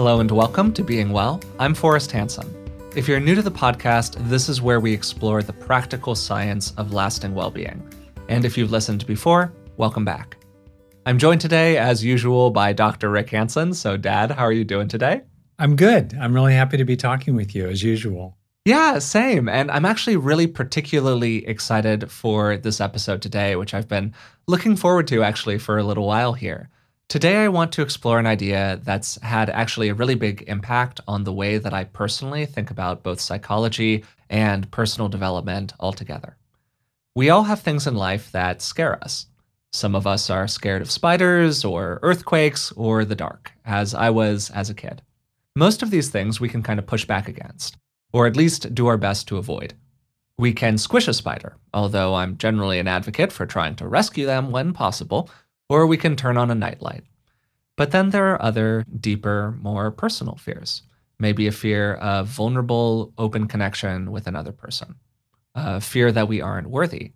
Hello and welcome to Being Well. I'm Forrest Hanson. If you're new to the podcast, this is where we explore the practical science of lasting well being. And if you've listened before, welcome back. I'm joined today, as usual, by Dr. Rick Hanson. So, Dad, how are you doing today? I'm good. I'm really happy to be talking with you, as usual. Yeah, same. And I'm actually really particularly excited for this episode today, which I've been looking forward to actually for a little while here. Today, I want to explore an idea that's had actually a really big impact on the way that I personally think about both psychology and personal development altogether. We all have things in life that scare us. Some of us are scared of spiders or earthquakes or the dark, as I was as a kid. Most of these things we can kind of push back against, or at least do our best to avoid. We can squish a spider, although I'm generally an advocate for trying to rescue them when possible or we can turn on a nightlight. But then there are other, deeper, more personal fears. Maybe a fear of vulnerable, open connection with another person, a fear that we aren't worthy,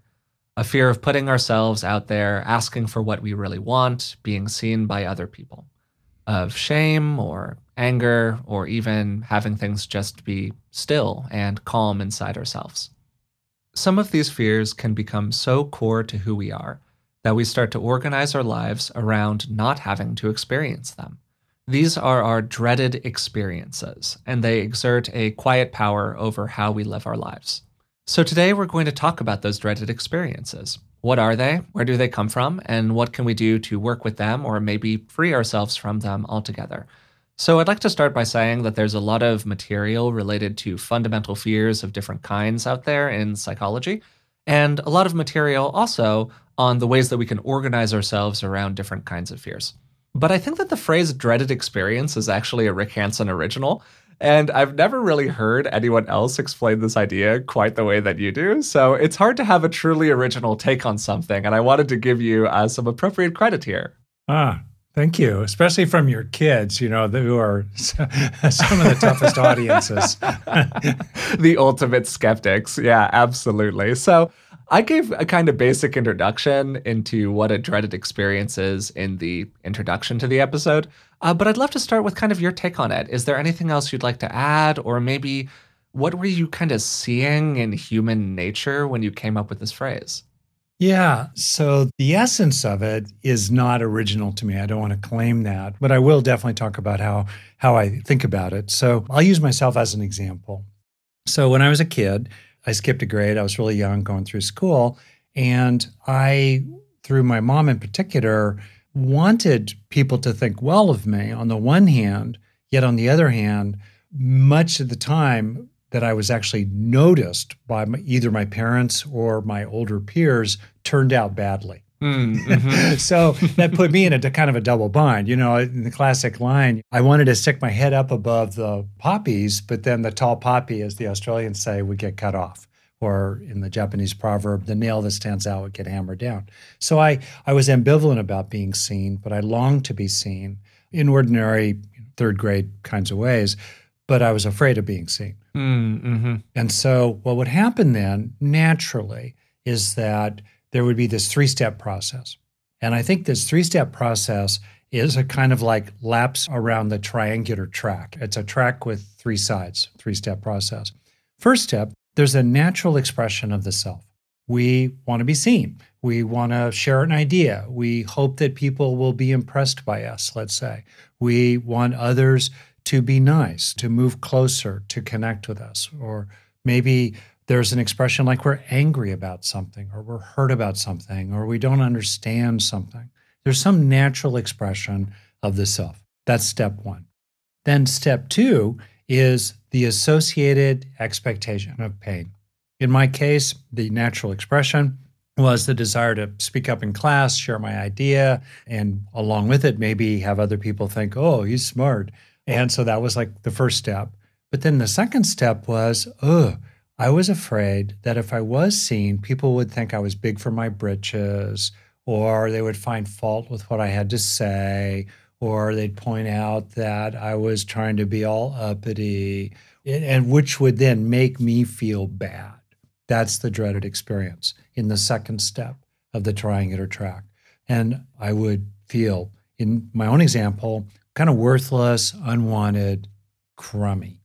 a fear of putting ourselves out there, asking for what we really want, being seen by other people, of shame or anger, or even having things just be still and calm inside ourselves. Some of these fears can become so core to who we are that we start to organize our lives around not having to experience them. These are our dreaded experiences, and they exert a quiet power over how we live our lives. So, today we're going to talk about those dreaded experiences. What are they? Where do they come from? And what can we do to work with them or maybe free ourselves from them altogether? So, I'd like to start by saying that there's a lot of material related to fundamental fears of different kinds out there in psychology, and a lot of material also on the ways that we can organize ourselves around different kinds of fears. But I think that the phrase dreaded experience is actually a Rick Hanson original. And I've never really heard anyone else explain this idea quite the way that you do. So it's hard to have a truly original take on something. And I wanted to give you uh, some appropriate credit here. Ah, Thank you, especially from your kids, you know, who are some of the toughest audiences. the ultimate skeptics. Yeah, absolutely. So, I gave a kind of basic introduction into what a dreaded experience is in the introduction to the episode, uh, but I'd love to start with kind of your take on it. Is there anything else you'd like to add, or maybe what were you kind of seeing in human nature when you came up with this phrase? Yeah. So the essence of it is not original to me. I don't want to claim that, but I will definitely talk about how how I think about it. So I'll use myself as an example. So when I was a kid, I skipped a grade. I was really young going through school. And I, through my mom in particular, wanted people to think well of me on the one hand, yet on the other hand, much of the time that I was actually noticed by my, either my parents or my older peers turned out badly. Mm, mm-hmm. so that put me in a kind of a double bind. You know, in the classic line, I wanted to stick my head up above the poppies, but then the tall poppy, as the Australians say, would get cut off. Or in the Japanese proverb, the nail that stands out would get hammered down. So I, I was ambivalent about being seen, but I longed to be seen in ordinary third grade kinds of ways, but I was afraid of being seen. Mm, mm-hmm. And so what would happen then naturally is that there would be this three step process. And I think this three step process is a kind of like laps around the triangular track. It's a track with three sides, three step process. First step, there's a natural expression of the self. We want to be seen. We want to share an idea. We hope that people will be impressed by us, let's say. We want others to be nice, to move closer, to connect with us, or maybe there's an expression like we're angry about something or we're hurt about something or we don't understand something. There's some natural expression of the self. That's step one. Then step two is the associated expectation of pain. In my case, the natural expression was the desire to speak up in class, share my idea, and along with it, maybe have other people think, oh, he's smart. And so that was like the first step. But then the second step was, oh, I was afraid that if I was seen, people would think I was big for my britches, or they would find fault with what I had to say, or they'd point out that I was trying to be all uppity, and which would then make me feel bad. That's the dreaded experience in the second step of the triangular track. And I would feel, in my own example, kind of worthless, unwanted, crummy.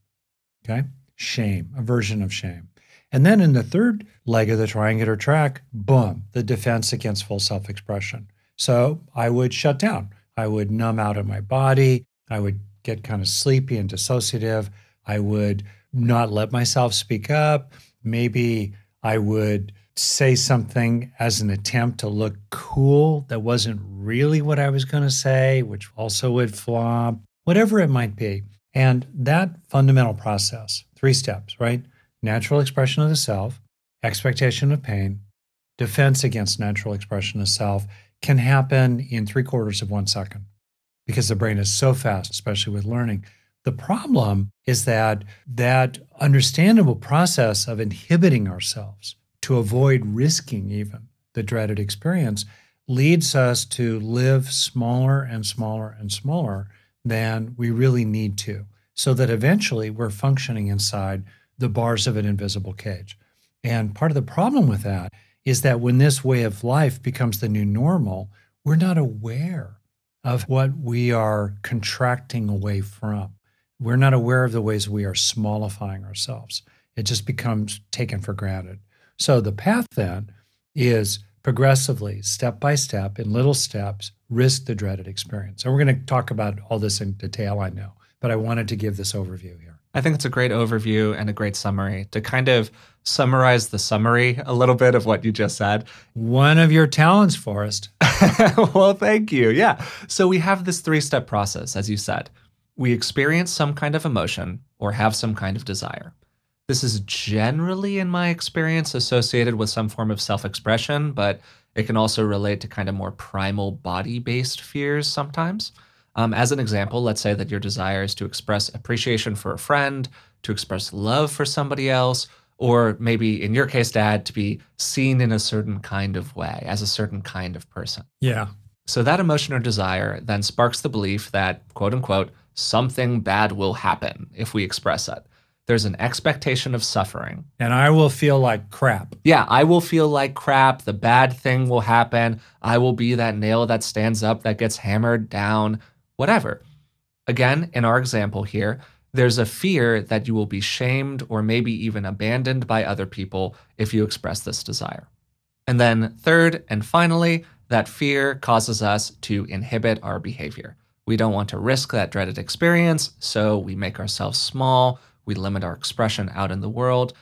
Okay. Shame, a version of shame. And then in the third leg of the triangular track, boom, the defense against full self expression. So I would shut down. I would numb out of my body. I would get kind of sleepy and dissociative. I would not let myself speak up. Maybe I would say something as an attempt to look cool that wasn't really what I was going to say, which also would flop, whatever it might be. And that fundamental process, three steps, right? Natural expression of the self, expectation of pain, defense against natural expression of self can happen in three quarters of one second because the brain is so fast, especially with learning. The problem is that that understandable process of inhibiting ourselves to avoid risking even the dreaded experience leads us to live smaller and smaller and smaller than we really need to, so that eventually we're functioning inside the bars of an invisible cage. And part of the problem with that is that when this way of life becomes the new normal, we're not aware of what we are contracting away from. We're not aware of the ways we are smallifying ourselves. It just becomes taken for granted. So the path then is progressively, step by step, in little steps, risk the dreaded experience. And we're going to talk about all this in detail, I know, but I wanted to give this overview here. I think it's a great overview and a great summary to kind of summarize the summary a little bit of what you just said. One of your talents, Forrest. well, thank you. Yeah. So we have this three step process, as you said. We experience some kind of emotion or have some kind of desire. This is generally, in my experience, associated with some form of self expression, but it can also relate to kind of more primal body based fears sometimes. Um, as an example, let's say that your desire is to express appreciation for a friend, to express love for somebody else, or maybe in your case, dad, to be seen in a certain kind of way, as a certain kind of person. Yeah. So that emotion or desire then sparks the belief that, quote unquote, something bad will happen if we express it there's an expectation of suffering. And I will feel like crap. Yeah, I will feel like crap. The bad thing will happen. I will be that nail that stands up that gets hammered down, whatever. Again, in our example here, there's a fear that you will be shamed or maybe even abandoned by other people if you express this desire. And then, third and finally, that fear causes us to inhibit our behavior. We don't want to risk that dreaded experience, so we make ourselves small we limit our expression out in the world.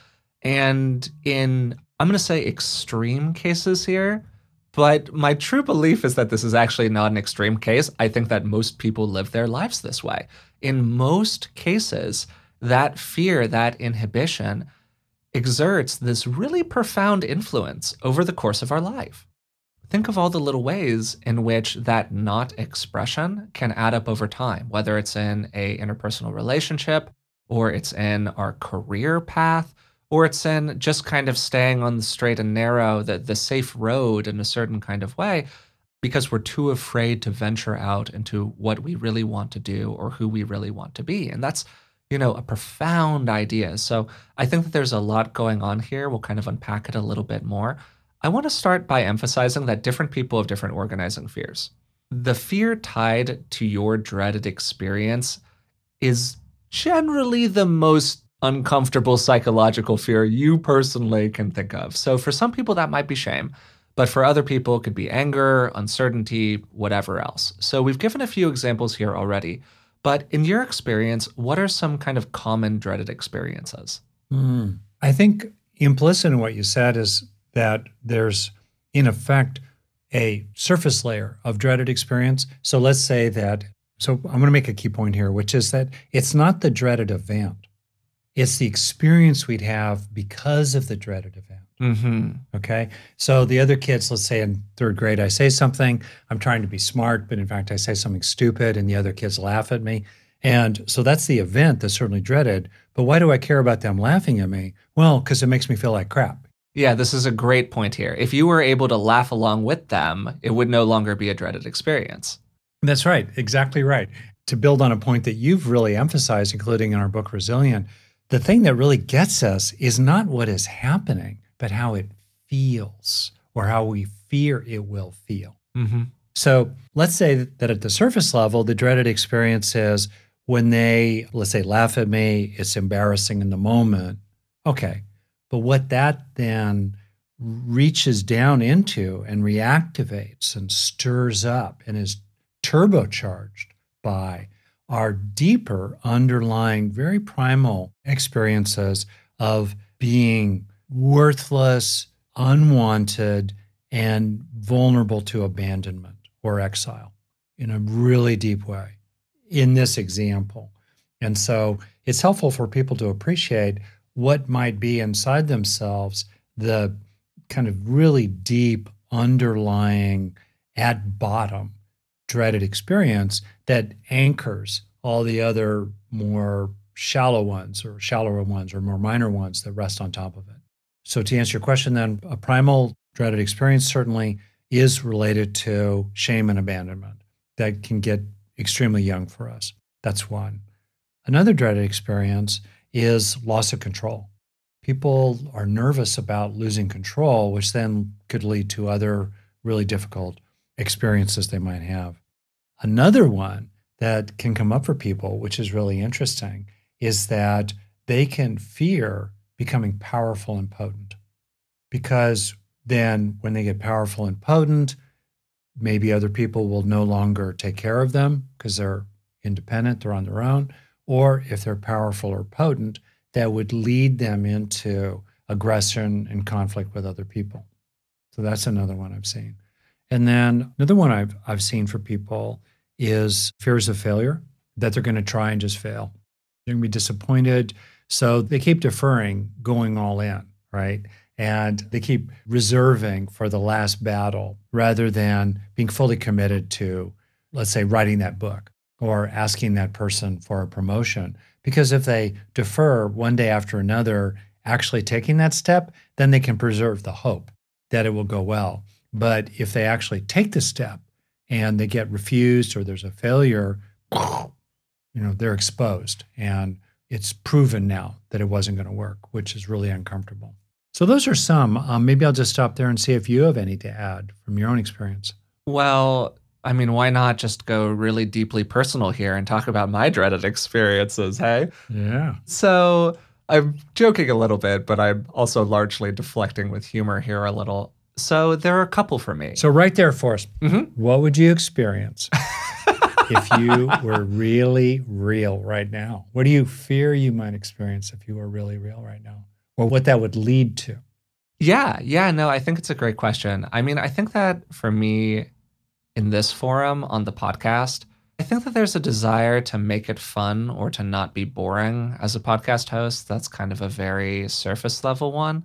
And in, I'm going to say extreme cases here, but my true belief is that this is actually not an extreme case. I think that most people live their lives this way. In most cases, that fear, that inhibition exerts this really profound influence over the course of our life. Think of all the little ways in which that not expression can add up over time, whether it's in a interpersonal relationship, or it's in our career path, or it's in just kind of staying on the straight and narrow, the, the safe road in a certain kind of way, because we're too afraid to venture out into what we really want to do or who we really want to be. And that's, you know, a profound idea. So I think that there's a lot going on here. We'll kind of unpack it a little bit more. I want to start by emphasizing that different people have different organizing fears. The fear tied to your dreaded experience is generally the most uncomfortable psychological fear you personally can think of. So for some people, that might be shame. But for other people, it could be anger, uncertainty, whatever else. So we've given a few examples here already. But in your experience, what are some kind of common dreaded experiences? Mm. I think implicit in what you said is that there's, in effect, a surface layer of dreaded experience. So let's say that so I'm going to make a key point here, which is that it's not the dreaded event. It's the experience we'd have because of the dreaded event. Mm-hmm. Okay. So the other kids, let's say in third grade, I say something, I'm trying to be smart, but in fact, I say something stupid and the other kids laugh at me. And so that's the event that's certainly dreaded. But why do I care about them laughing at me? Well, because it makes me feel like crap. Yeah, this is a great point here. If you were able to laugh along with them, it would no longer be a dreaded experience. That's right. Exactly right. To build on a point that you've really emphasized, including in our book, Resilient, the thing that really gets us is not what is happening, but how it feels or how we fear it will feel. Mm-hmm. So let's say that at the surface level, the dreaded experience is when they, let's say, laugh at me, it's embarrassing in the moment. Okay. But what that then reaches down into and reactivates and stirs up and is turbocharged by our deeper underlying, very primal experiences of being worthless, unwanted, and vulnerable to abandonment or exile in a really deep way in this example. And so it's helpful for people to appreciate what might be inside themselves the kind of really deep underlying at bottom dreaded experience that anchors all the other more shallow ones or shallower ones or more minor ones that rest on top of it. So, to answer your question, then, a primal dreaded experience certainly is related to shame and abandonment that can get extremely young for us. That's one. Another dreaded experience is loss of control. People are nervous about losing control, which then could lead to other really difficult experiences they might have. Another one that can come up for people, which is really interesting, is that they can fear becoming powerful and potent. Because then, when they get powerful and potent, maybe other people will no longer take care of them because they're independent, they're on their own. Or if they're powerful or potent, that would lead them into aggression and conflict with other people. So that's another one I've seen. And then another one I've, I've seen for people is fears of failure, that they're going to try and just fail. They're going to be disappointed. So they keep deferring, going all in, right? And they keep reserving for the last battle rather than being fully committed to, let's say, writing that book or asking that person for a promotion. Because if they defer one day after another, actually taking that step, then they can preserve the hope that it will go well. But if they actually take the step and they get refused or there's a failure, you know, they're exposed and it's proven now that it wasn't going to work, which is really uncomfortable. So those are some. Um, maybe I'll just stop there and see if you have any to add from your own experience. Well, I mean, why not just go really deeply personal here and talk about my dreaded experiences, hey? Yeah. So I'm joking a little bit, but I'm also largely deflecting with humor here a little. So there are a couple for me. So right there Forrest, mm-hmm. what would you experience if you were really real right now? What do you fear you might experience if you were really real right now? Or what that would lead to? Yeah, yeah, no, I think it's a great question. I mean, I think that for me in this forum on the podcast, I think that there's a desire to make it fun or to not be boring as a podcast host. That's kind of a very surface level one.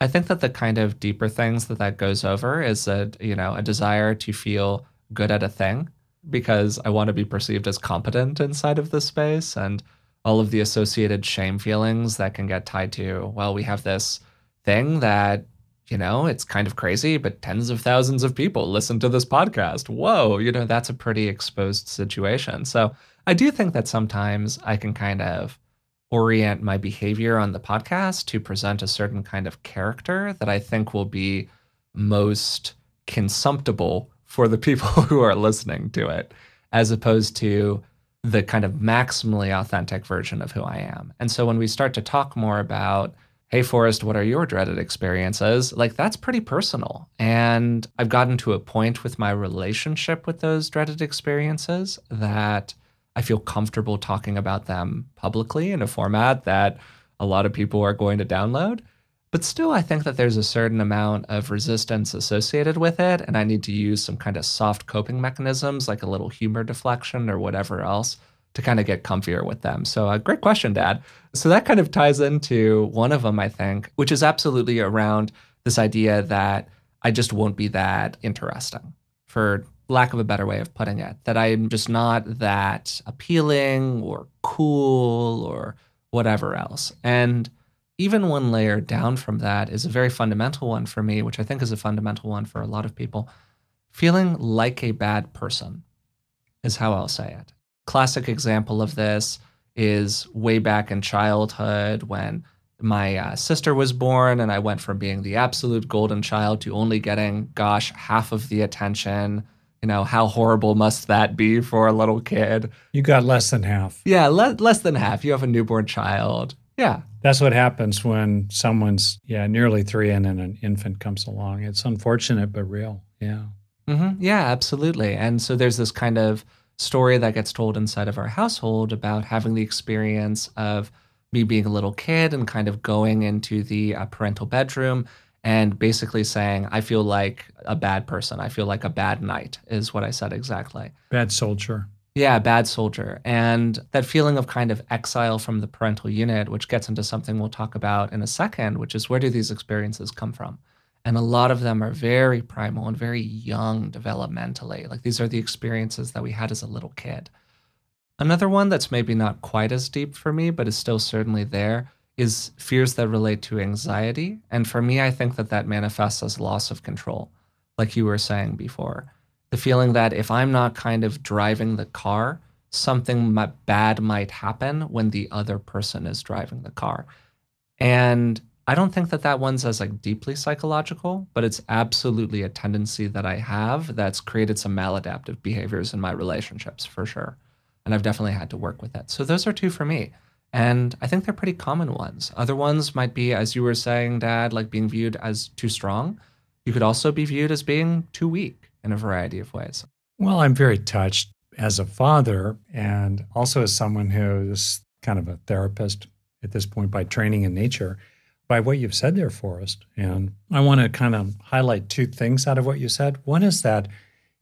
I think that the kind of deeper things that that goes over is a you know a desire to feel good at a thing because I want to be perceived as competent inside of this space and all of the associated shame feelings that can get tied to well we have this thing that you know it's kind of crazy but tens of thousands of people listen to this podcast. Whoa you know that's a pretty exposed situation. So I do think that sometimes I can kind of orient my behavior on the podcast to present a certain kind of character that I think will be most consumptible for the people who are listening to it, as opposed to the kind of maximally authentic version of who I am. And so when we start to talk more about, hey, Forrest, what are your dreaded experiences? Like that's pretty personal. And I've gotten to a point with my relationship with those dreaded experiences that I feel comfortable talking about them publicly in a format that a lot of people are going to download. But still, I think that there's a certain amount of resistance associated with it. And I need to use some kind of soft coping mechanisms, like a little humor deflection or whatever else, to kind of get comfier with them. So, a uh, great question, Dad. So, that kind of ties into one of them, I think, which is absolutely around this idea that I just won't be that interesting for lack of a better way of putting it, that I'm just not that appealing or cool or whatever else. And even one layer down from that is a very fundamental one for me, which I think is a fundamental one for a lot of people. Feeling like a bad person is how I'll say it. Classic example of this is way back in childhood when my uh, sister was born and I went from being the absolute golden child to only getting, gosh, half of the attention You know, how horrible must that be for a little kid? You got less than half. Yeah, le- less than half. You have a newborn child. Yeah. That's what happens when someone's, yeah, nearly three and then an infant comes along. It's unfortunate, but real. Yeah. Mm-hmm. Yeah, absolutely. And so there's this kind of story that gets told inside of our household about having the experience of me being a little kid and kind of going into the uh, parental bedroom and basically saying, I feel like a bad person. I feel like a bad knight, is what I said exactly. Bad soldier. Yeah, bad soldier. And that feeling of kind of exile from the parental unit, which gets into something we'll talk about in a second, which is where do these experiences come from? And a lot of them are very primal and very young developmentally. Like these are the experiences that we had as a little kid. Another one that's maybe not quite as deep for me, but is still certainly there, is fears that relate to anxiety. And for me, I think that that manifests as loss of control, like you were saying before. The feeling that if I'm not kind of driving the car, something bad might happen when the other person is driving the car. And I don't think that that one's as like deeply psychological, but it's absolutely a tendency that I have that's created some maladaptive behaviors in my relationships for sure. And I've definitely had to work with it. So those are two for me. And I think they're pretty common ones. Other ones might be, as you were saying, Dad, like being viewed as too strong. You could also be viewed as being too weak in a variety of ways. Well, I'm very touched as a father and also as someone who is kind of a therapist at this point by training in nature by what you've said there, Forrest. And I want to kind of highlight two things out of what you said. One is that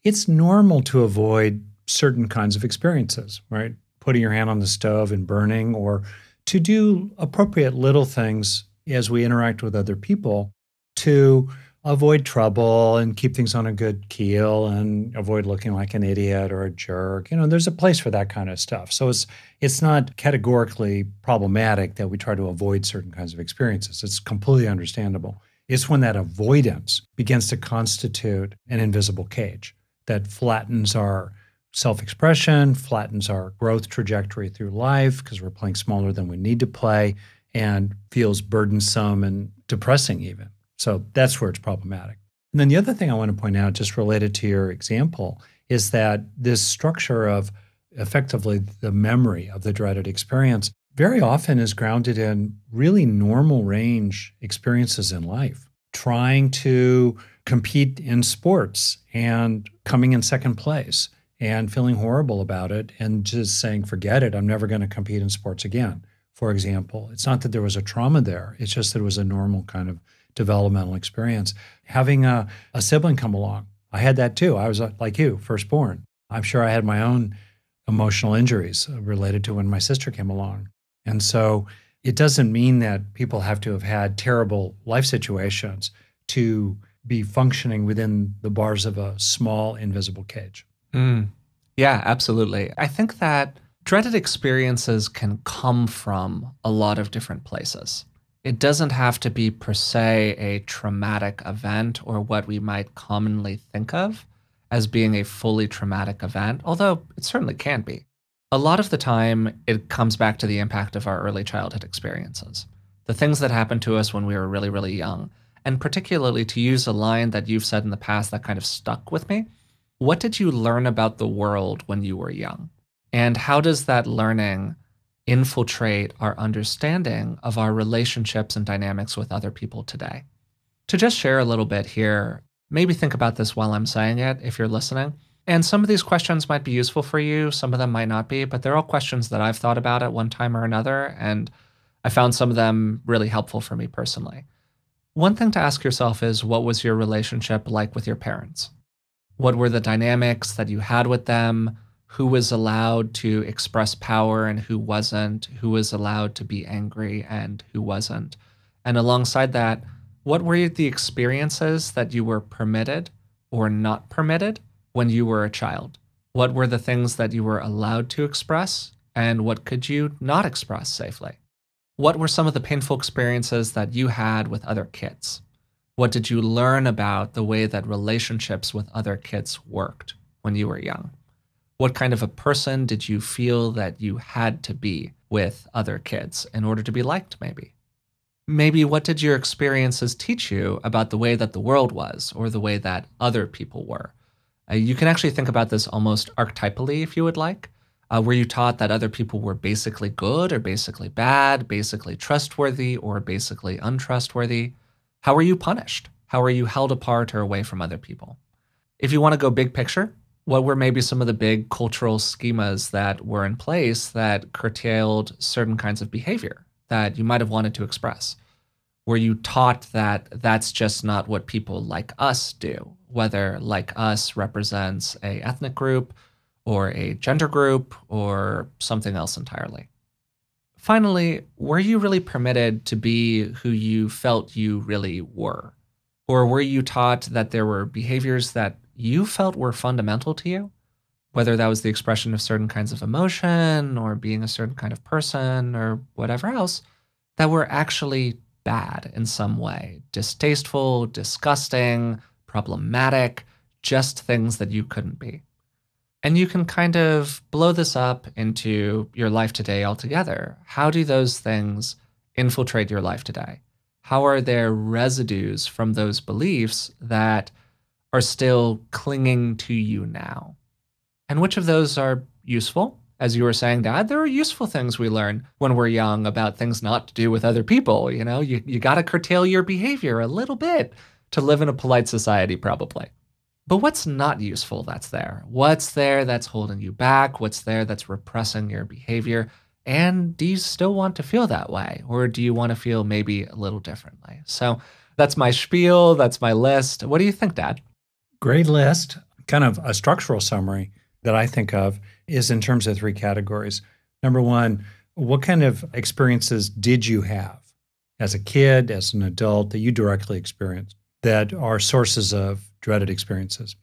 it's normal to avoid certain kinds of experiences, right? Putting your hand on the stove and burning, or to do appropriate little things as we interact with other people to avoid trouble and keep things on a good keel and avoid looking like an idiot or a jerk. You know, there's a place for that kind of stuff. So it's it's not categorically problematic that we try to avoid certain kinds of experiences. It's completely understandable. It's when that avoidance begins to constitute an invisible cage that flattens our self-expression, flattens our growth trajectory through life because we're playing smaller than we need to play and feels burdensome and depressing even. So that's where it's problematic. And then the other thing I want to point out, just related to your example, is that this structure of effectively the memory of the dreaded experience very often is grounded in really normal range experiences in life. Trying to compete in sports and coming in second place and feeling horrible about it and just saying, forget it, I'm never going to compete in sports again, for example. It's not that there was a trauma there, it's just that it was a normal kind of developmental experience. Having a, a sibling come along, I had that too. I was uh, like you, firstborn. I'm sure I had my own emotional injuries uh, related to when my sister came along. And so it doesn't mean that people have to have had terrible life situations to be functioning within the bars of a small invisible cage. Mm. Yeah, absolutely. I think that dreaded experiences can come from a lot of different places it doesn't have to be per se a traumatic event or what we might commonly think of as being a fully traumatic event, although it certainly can be. A lot of the time, it comes back to the impact of our early childhood experiences, the things that happened to us when we were really, really young. And particularly to use a line that you've said in the past that kind of stuck with me what did you learn about the world when you were young? And how does that learning infiltrate our understanding of our relationships and dynamics with other people today. To just share a little bit here, maybe think about this while I'm saying it if you're listening. And some of these questions might be useful for you, some of them might not be, but they're all questions that I've thought about at one time or another. And I found some of them really helpful for me personally. One thing to ask yourself is what was your relationship like with your parents? What were the dynamics that you had with them? who was allowed to express power and who wasn't, who was allowed to be angry and who wasn't. And alongside that, what were the experiences that you were permitted or not permitted when you were a child? What were the things that you were allowed to express and what could you not express safely? What were some of the painful experiences that you had with other kids? What did you learn about the way that relationships with other kids worked when you were young? What kind of a person did you feel that you had to be with other kids in order to be liked, maybe? Maybe what did your experiences teach you about the way that the world was or the way that other people were? Uh, you can actually think about this almost archetypally if you would like. Uh, were you taught that other people were basically good or basically bad, basically trustworthy or basically untrustworthy? How were you punished? How were you held apart or away from other people? If you want to go big picture, what were maybe some of the big cultural schemas that were in place that curtailed certain kinds of behavior that you might have wanted to express? Were you taught that that's just not what people like us do, whether like us represents a ethnic group or a gender group or something else entirely? Finally, were you really permitted to be who you felt you really were? Or were you taught that there were behaviors that you felt were fundamental to you, whether that was the expression of certain kinds of emotion or being a certain kind of person or whatever else, that were actually bad in some way, distasteful, disgusting, problematic, just things that you couldn't be. And you can kind of blow this up into your life today altogether. How do those things infiltrate your life today? How are there residues from those beliefs that are still clinging to you now? And which of those are useful? As you were saying, Dad, there are useful things we learn when we're young about things not to do with other people. You know, you, you got to curtail your behavior a little bit to live in a polite society, probably. But what's not useful that's there? What's there that's holding you back? What's there that's repressing your behavior? And do you still want to feel that way? Or do you want to feel maybe a little differently? So that's my spiel. That's my list. What do you think, Dad? Great list. Kind of a structural summary that I think of is in terms of three categories. Number one, what kind of experiences did you have as a kid, as an adult, that you directly experienced that are sources of dreaded experiences?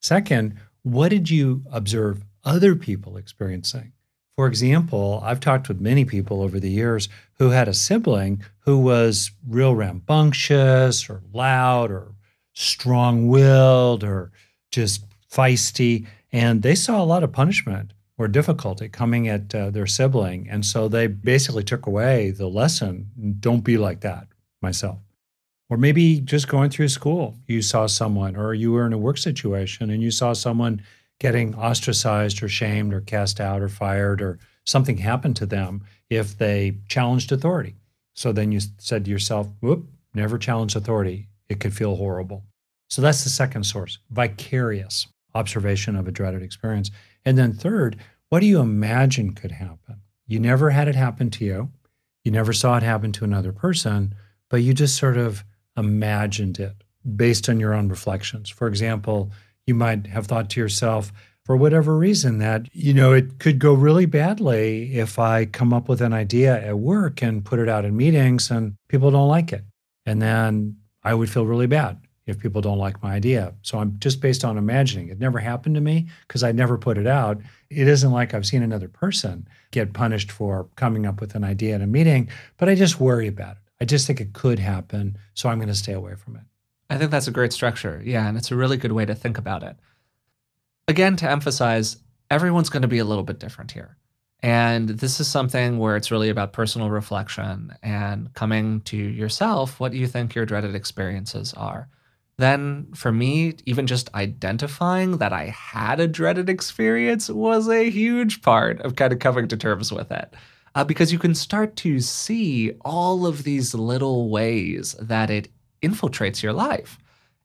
Second, what did you observe other people experiencing? For example, I've talked with many people over the years who had a sibling who was real rambunctious or loud or strong willed or just feisty. And they saw a lot of punishment or difficulty coming at uh, their sibling. And so they basically took away the lesson don't be like that myself. Or maybe just going through school, you saw someone, or you were in a work situation and you saw someone getting ostracized or shamed or cast out or fired or something happened to them if they challenged authority. So then you said to yourself, whoop, never challenge authority it could feel horrible. So that's the second source, vicarious observation of a dreaded experience. And then third, what do you imagine could happen? You never had it happen to you. You never saw it happen to another person, but you just sort of imagined it based on your own reflections. For example, you might have thought to yourself, for whatever reason, that, you know, it could go really badly if I come up with an idea at work and put it out in meetings and people don't like it. And then I would feel really bad if people don't like my idea. So I'm just based on imagining. It never happened to me because I never put it out. It isn't like I've seen another person get punished for coming up with an idea in a meeting, but I just worry about it. I just think it could happen. So I'm going to stay away from it. I think that's a great structure. Yeah. And it's a really good way to think about it. Again, to emphasize, everyone's going to be a little bit different here. And this is something where it's really about personal reflection and coming to yourself what you think your dreaded experiences are. Then, for me, even just identifying that I had a dreaded experience was a huge part of kind of coming to terms with it. Uh, because you can start to see all of these little ways that it infiltrates your life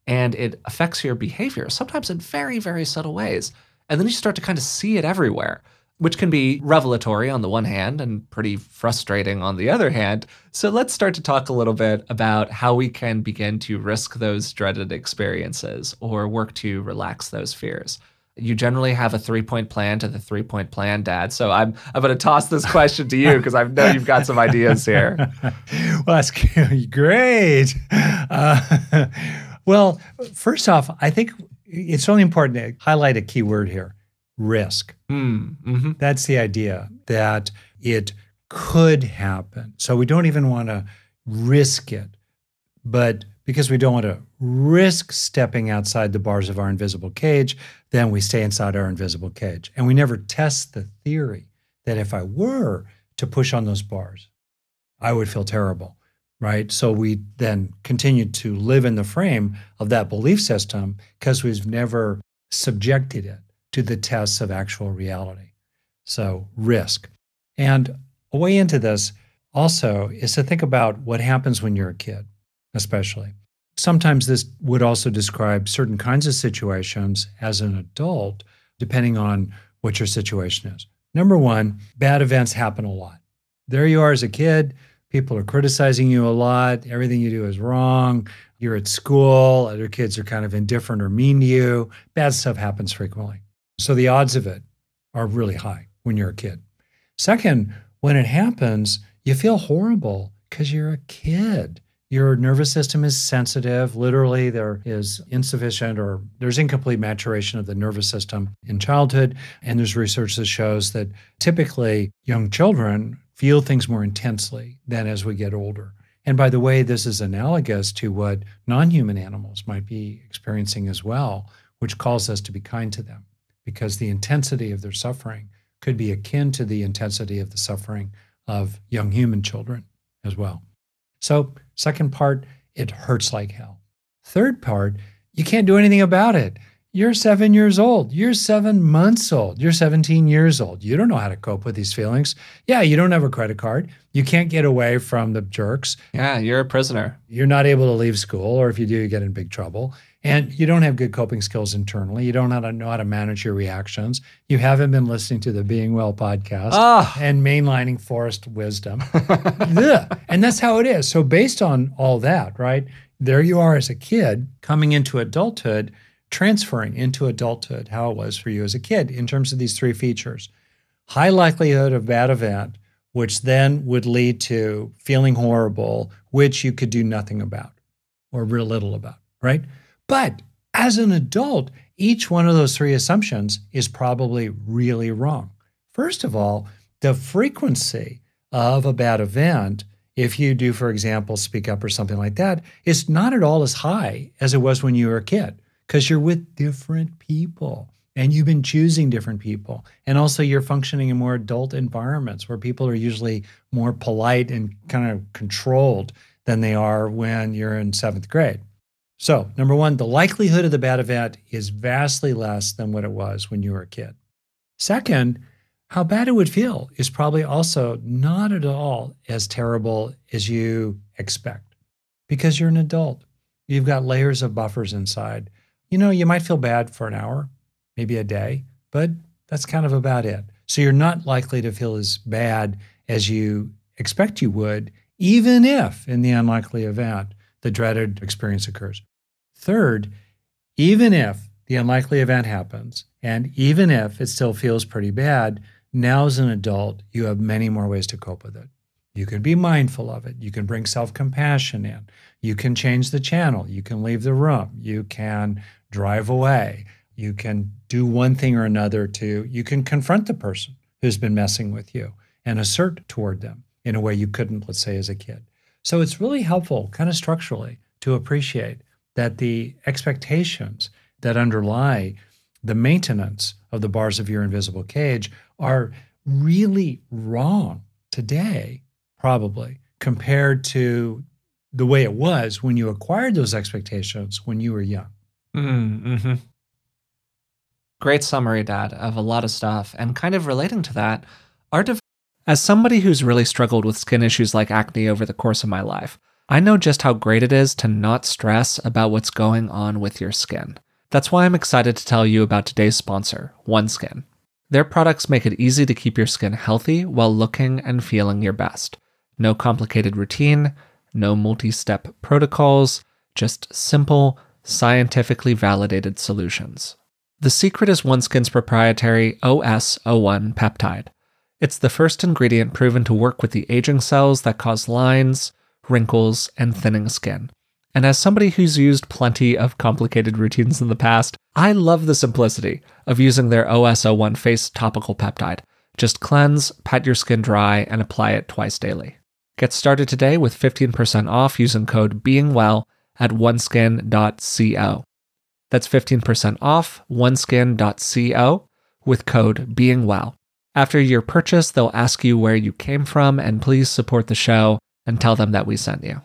and it affects your behavior, sometimes in very, very subtle ways. And then you start to kind of see it everywhere which can be revelatory on the one hand and pretty frustrating on the other hand. So let's start to talk a little bit about how we can begin to risk those dreaded experiences or work to relax those fears. You generally have a three point plan to the three point plan, Dad. So I'm I'm going to toss this question to you because I know you've got some ideas here. well, that's great. Uh, well, first off, I think it's really important to highlight a key word here risk. Mm, mm-hmm. That's the idea that it could happen. So we don't even want to risk it. But because we don't want to risk stepping outside the bars of our invisible cage, then we stay inside our invisible cage. And we never test the theory that if I were to push on those bars, I would feel terrible, right? So we then continue to live in the frame of that belief system because we've never subjected it to the tests of actual reality. So, risk. And a way into this also is to think about what happens when you're a kid, especially. Sometimes this would also describe certain kinds of situations as an adult, depending on what your situation is. Number one, bad events happen a lot. There you are as a kid, people are criticizing you a lot, everything you do is wrong. You're at school, other kids are kind of indifferent or mean to you. Bad stuff happens frequently. So the odds of it are really high when you're a kid. Second, when it happens, you feel horrible because you're a kid. Your nervous system is sensitive. Literally, there is insufficient or there's incomplete maturation of the nervous system in childhood. And there's research that shows that typically young children feel things more intensely than as we get older. And by the way, this is analogous to what non human animals might be experiencing as well, which calls us to be kind to them because the intensity of their suffering could be akin to the intensity of the suffering of young human children as well. So, second part, it hurts like hell. Third part, you can't do anything about it. You're seven years old. You're seven months old. You're 17 years old. You don't know how to cope with these feelings. Yeah, you don't have a credit card. You can't get away from the jerks. Yeah, you're a prisoner. You're not able to leave school, or if you do, you get in big trouble. And you don't have good coping skills internally. You don't know how to, know how to manage your reactions. You haven't been listening to the Being Well podcast oh. and mainlining Forrest wisdom. and that's how it is. So, based on all that, right, there you are as a kid coming into adulthood, transferring into adulthood, how it was for you as a kid in terms of these three features high likelihood of bad event, which then would lead to feeling horrible, which you could do nothing about or real little about, right? But as an adult, each one of those three assumptions is probably really wrong. First of all, the frequency of a bad event, if you do, for example, speak up or something like that, is not at all as high as it was when you were a kid because you're with different people and you've been choosing different people. And also, you're functioning in more adult environments where people are usually more polite and kind of controlled than they are when you're in seventh grade. So, number one, the likelihood of the bad event is vastly less than what it was when you were a kid. Second, how bad it would feel is probably also not at all as terrible as you expect because you're an adult. You've got layers of buffers inside. You know, you might feel bad for an hour, maybe a day, but that's kind of about it. So you're not likely to feel as bad as you expect you would, even if in the unlikely event the dreaded experience occurs. Third, even if the unlikely event happens, and even if it still feels pretty bad, now as an adult, you have many more ways to cope with it. You can be mindful of it. You can bring self compassion in. You can change the channel. You can leave the room. You can drive away. You can do one thing or another to, you can confront the person who's been messing with you and assert toward them in a way you couldn't, let's say, as a kid. So it's really helpful, kind of structurally, to appreciate that the expectations that underlie the maintenance of the bars of your invisible cage are really wrong today, probably, compared to the way it was when you acquired those expectations when you were young. Mm-hmm. Great summary, Dad, of a lot of stuff. And kind of relating to that, our as somebody who's really struggled with skin issues like acne over the course of my life, I know just how great it is to not stress about what's going on with your skin. That's why I'm excited to tell you about today's sponsor, OneSkin. Their products make it easy to keep your skin healthy while looking and feeling your best. No complicated routine, no multi step protocols, just simple, scientifically validated solutions. The secret is OneSkin's proprietary OS01 peptide. It's the first ingredient proven to work with the aging cells that cause lines, wrinkles, and thinning skin. And as somebody who's used plenty of complicated routines in the past, I love the simplicity of using their OS01 face topical peptide. Just cleanse, pat your skin dry, and apply it twice daily. Get started today with 15% off using code BEINGWELL at oneskin.co. That's 15% off oneskin.co with code BEINGWELL. After your purchase, they'll ask you where you came from, and please support the show and tell them that we sent you.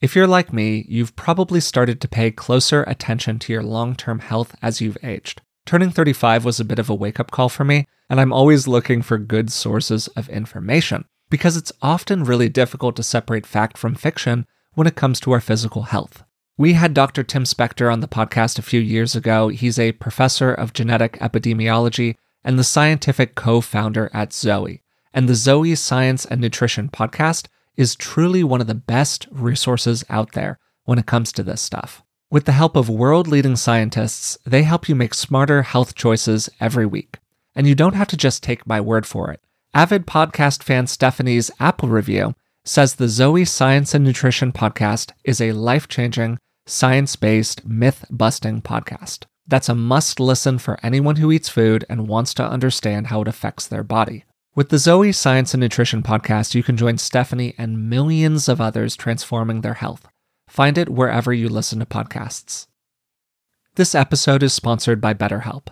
If you're like me, you've probably started to pay closer attention to your long term health as you've aged. Turning 35 was a bit of a wake up call for me, and I'm always looking for good sources of information because it's often really difficult to separate fact from fiction when it comes to our physical health. We had Dr. Tim Spector on the podcast a few years ago. He's a professor of genetic epidemiology and the scientific co founder at Zoe. And the Zoe Science and Nutrition podcast is truly one of the best resources out there when it comes to this stuff. With the help of world leading scientists, they help you make smarter health choices every week. And you don't have to just take my word for it. Avid podcast fan Stephanie's Apple review says the Zoe Science and Nutrition podcast is a life changing, science based, myth busting podcast. That's a must listen for anyone who eats food and wants to understand how it affects their body. With the Zoe Science and Nutrition podcast, you can join Stephanie and millions of others transforming their health. Find it wherever you listen to podcasts. This episode is sponsored by BetterHelp.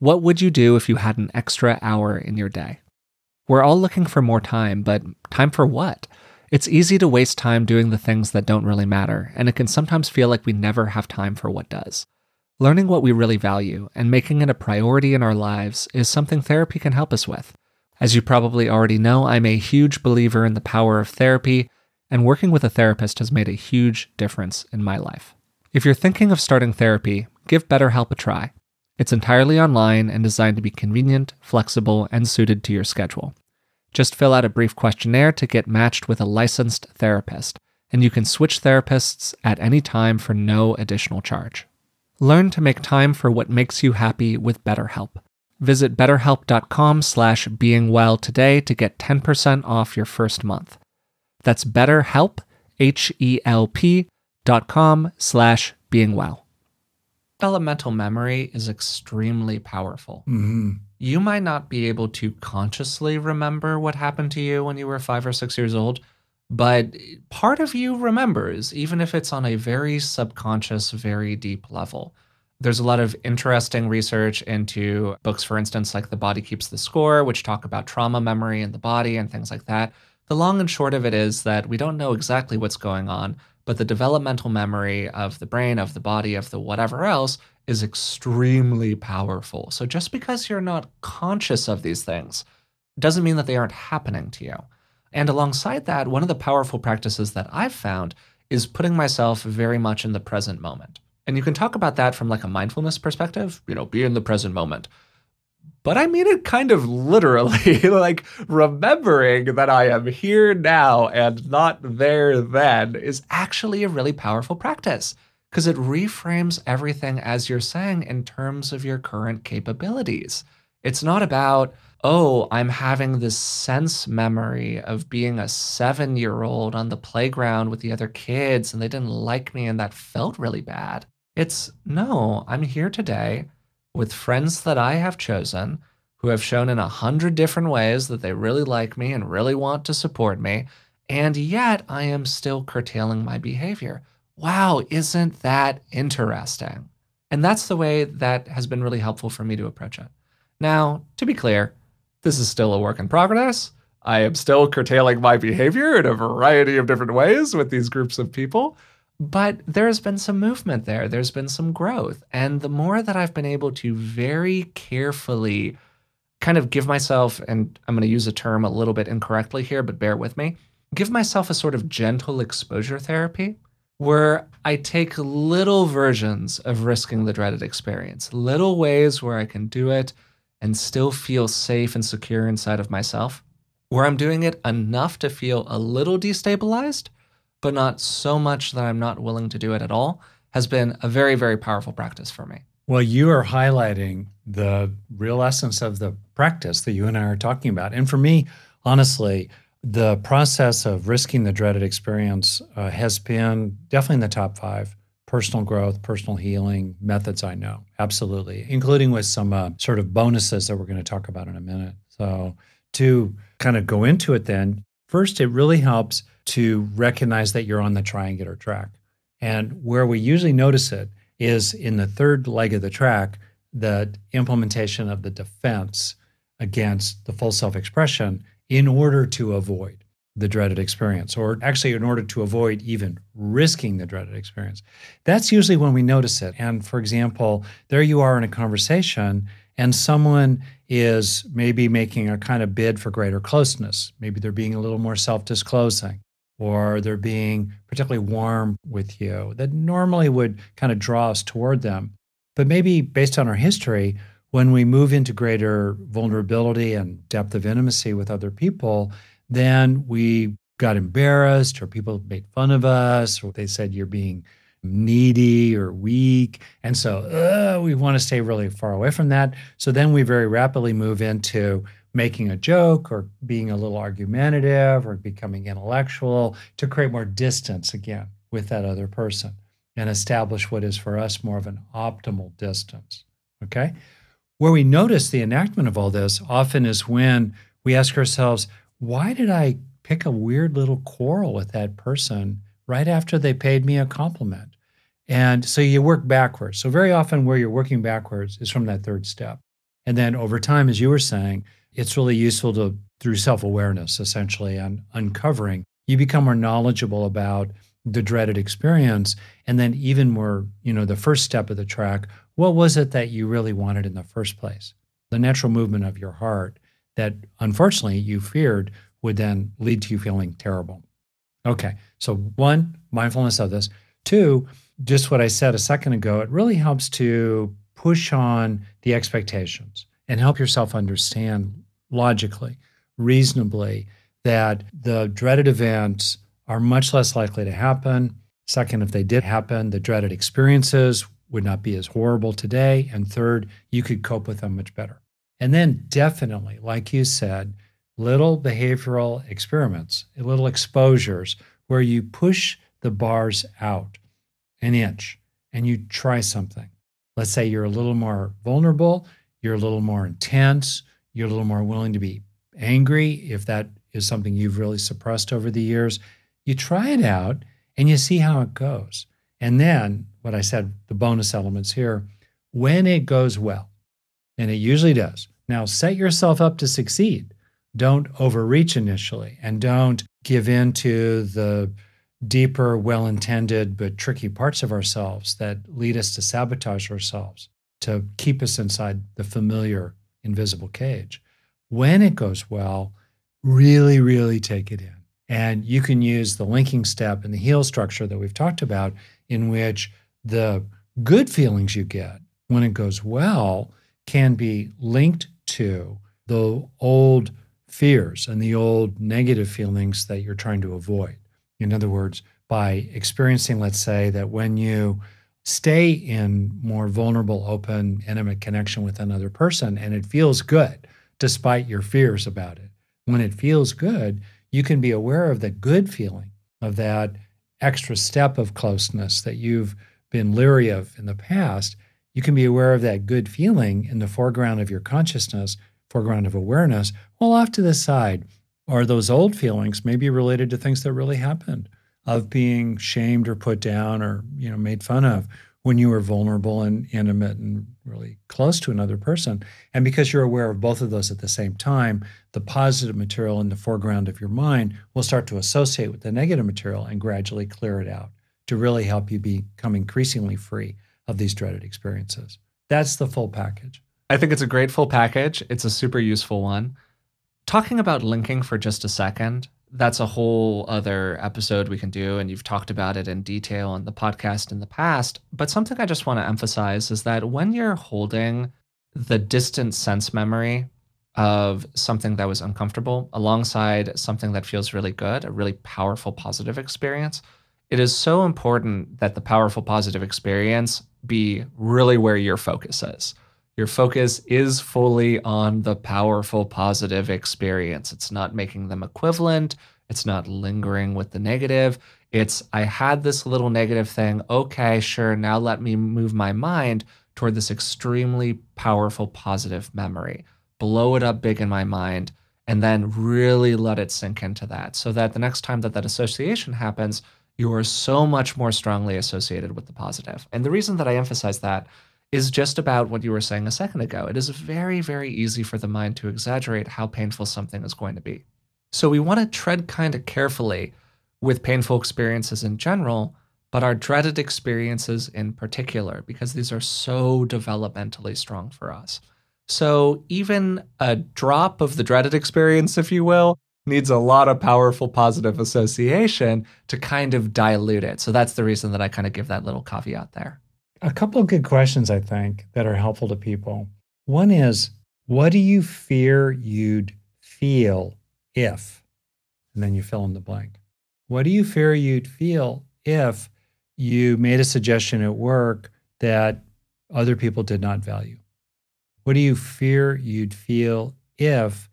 What would you do if you had an extra hour in your day? We're all looking for more time, but time for what? It's easy to waste time doing the things that don't really matter, and it can sometimes feel like we never have time for what does. Learning what we really value and making it a priority in our lives is something therapy can help us with. As you probably already know, I'm a huge believer in the power of therapy, and working with a therapist has made a huge difference in my life. If you're thinking of starting therapy, give BetterHelp a try. It's entirely online and designed to be convenient, flexible, and suited to your schedule. Just fill out a brief questionnaire to get matched with a licensed therapist, and you can switch therapists at any time for no additional charge. Learn to make time for what makes you happy with BetterHelp. Visit betterhelp.com slash beingwell today to get 10% off your first month. That's betterhelp, H-E-L-P dot com slash beingwell. Elemental memory is extremely powerful. Mm-hmm. You might not be able to consciously remember what happened to you when you were five or six years old, but part of you remembers, even if it's on a very subconscious, very deep level. There's a lot of interesting research into books, for instance, like The Body Keeps the Score, which talk about trauma memory and the body and things like that. The long and short of it is that we don't know exactly what's going on, but the developmental memory of the brain, of the body, of the whatever else is extremely powerful. So just because you're not conscious of these things doesn't mean that they aren't happening to you. And alongside that, one of the powerful practices that I've found is putting myself very much in the present moment. And you can talk about that from like a mindfulness perspective, you know, be in the present moment. But I mean it kind of literally, like remembering that I am here now and not there then is actually a really powerful practice because it reframes everything as you're saying in terms of your current capabilities. It's not about, oh, I'm having this sense memory of being a seven year old on the playground with the other kids and they didn't like me and that felt really bad. It's no, I'm here today with friends that I have chosen who have shown in a hundred different ways that they really like me and really want to support me. And yet I am still curtailing my behavior. Wow, isn't that interesting? And that's the way that has been really helpful for me to approach it. Now, to be clear, this is still a work in progress. I am still curtailing my behavior in a variety of different ways with these groups of people. But there's been some movement there, there's been some growth. And the more that I've been able to very carefully kind of give myself, and I'm going to use a term a little bit incorrectly here, but bear with me, give myself a sort of gentle exposure therapy where I take little versions of risking the dreaded experience, little ways where I can do it and still feel safe and secure inside of myself, where I'm doing it enough to feel a little destabilized but not so much that I'm not willing to do it at all, has been a very, very powerful practice for me. Well, you are highlighting the real essence of the practice that you and I are talking about. And for me, honestly, the process of risking the dreaded experience uh, has been definitely in the top five personal growth, personal healing methods I know. Absolutely, including with some uh, sort of bonuses that we're going to talk about in a minute. So, to kind of go into it, then, first, it really helps to recognize that you're on the triangular track. And where we usually notice it is in the third leg of the track, the implementation of the defense against the full self expression in order to avoid. the dreaded experience, or actually, in order to avoid even risking the dreaded experience. That's usually when we notice it. And for example, there you are in a conversation, and someone is maybe making a kind of bid for greater closeness. Maybe they're being a little more self disclosing, or they're being particularly warm with you that normally would kind of draw us toward them. But maybe based on our history, when we move into greater vulnerability and depth of intimacy with other people, then we got embarrassed or people made fun of us or they said you're being needy or weak. And so uh, we want to stay really far away from that. So then we very rapidly move into making a joke or being a little argumentative or becoming intellectual to create more distance again with that other person and establish what is for us more of an optimal distance. Okay? Where we notice the enactment of all this often is when we ask ourselves, why did I pick a weird little quarrel with that person right after they paid me a compliment? And so you work backwards. So, very often, where you're working backwards is from that third step. And then over time, as you were saying, it's really useful to, through self awareness, essentially, and uncovering, you become more knowledgeable about the dreaded experience. And then, even more, you know, the first step of the track, what was it that you really wanted in the first place? The natural movement of your heart that unfortunately you feared would then lead to you feeling terrible. Okay, so one, mindfulness of this. Two, just what I said a second ago, it really helps to push on the expectations and help yourself understand logically, reasonably, that the dreaded events are much less likely to happen. Second, if they did happen, the dreaded experiences would not be as horrible today. And third, you could cope with them much better. And then, definitely, like you said, little behavioral experiments, little exposures where you push the bars out an inch and you try something. Let's say you're a little more vulnerable, you're a little more intense, you're a little more willing to be angry if that is something you've really suppressed over the years. You try it out and you see how it goes. And then, what I said, the bonus elements here, when it goes well, and it usually does. Now, set yourself up to succeed. Don't overreach initially and don't give in to the deeper, well intended, but tricky parts of ourselves that lead us to sabotage ourselves, to keep us inside the familiar, invisible cage. When it goes well, really, really take it in. And you can use the linking step and the HEAL structure that we've talked about, in which the good feelings you get when it goes well can be linked to the old fears and the old negative feelings that you're trying to avoid. In other words, by experiencing, let's say, that when you stay in more vulnerable, open, intimate connection with another person and it feels good despite your fears about it, when it feels good, you can be aware of the good feeling of that extra step of closeness that you've been leery of in the past. You can be aware of that good feeling in the foreground of your consciousness, foreground of awareness, while off to the side. Are those old feelings, maybe related to things that really happened, of being shamed or put down or you know made fun of when you were vulnerable and intimate and really close to another person. And because you're aware of both of those at the same time, the positive material in the foreground of your mind will start to associate with the negative material and gradually clear it out to really help you become increasingly free of these dreaded experiences. That's the full package. I think it's a great full package. It's a super useful one. Talking about linking for just a second, that's a whole other episode we can do. And you've talked about it in detail on the podcast in the past. But something I just want to emphasize is that when you're holding the distant sense memory of something that was uncomfortable alongside something that feels really good, a really powerful positive experience, it is so important that the powerful positive experience be really where your focus is. Your focus is fully on the powerful positive experience. It's not making them equivalent. It's not lingering with the negative. It's, I had this little negative thing. Okay, sure. Now let me move my mind toward this extremely powerful positive memory, blow it up big in my mind, and then really let it sink into that so that the next time that that association happens, you are so much more strongly associated with the positive. And the reason that I emphasize that is just about what you were saying a second ago. It is very, very easy for the mind to exaggerate how painful something is going to be. So we want to tread kind of carefully with painful experiences in general, but our dreaded experiences in particular, because these are so developmentally strong for us. So even a drop of the dreaded experience, if you will, needs a lot of powerful positive association to kind of dilute it. So that's the reason that I kind of give that little caveat there. A couple of good questions, I think, that are helpful to people. One is, what do you fear you'd feel if? And then you fill in the blank. What do you fear you'd feel if you made a suggestion at work that other people did not value? What do you fear you'd feel if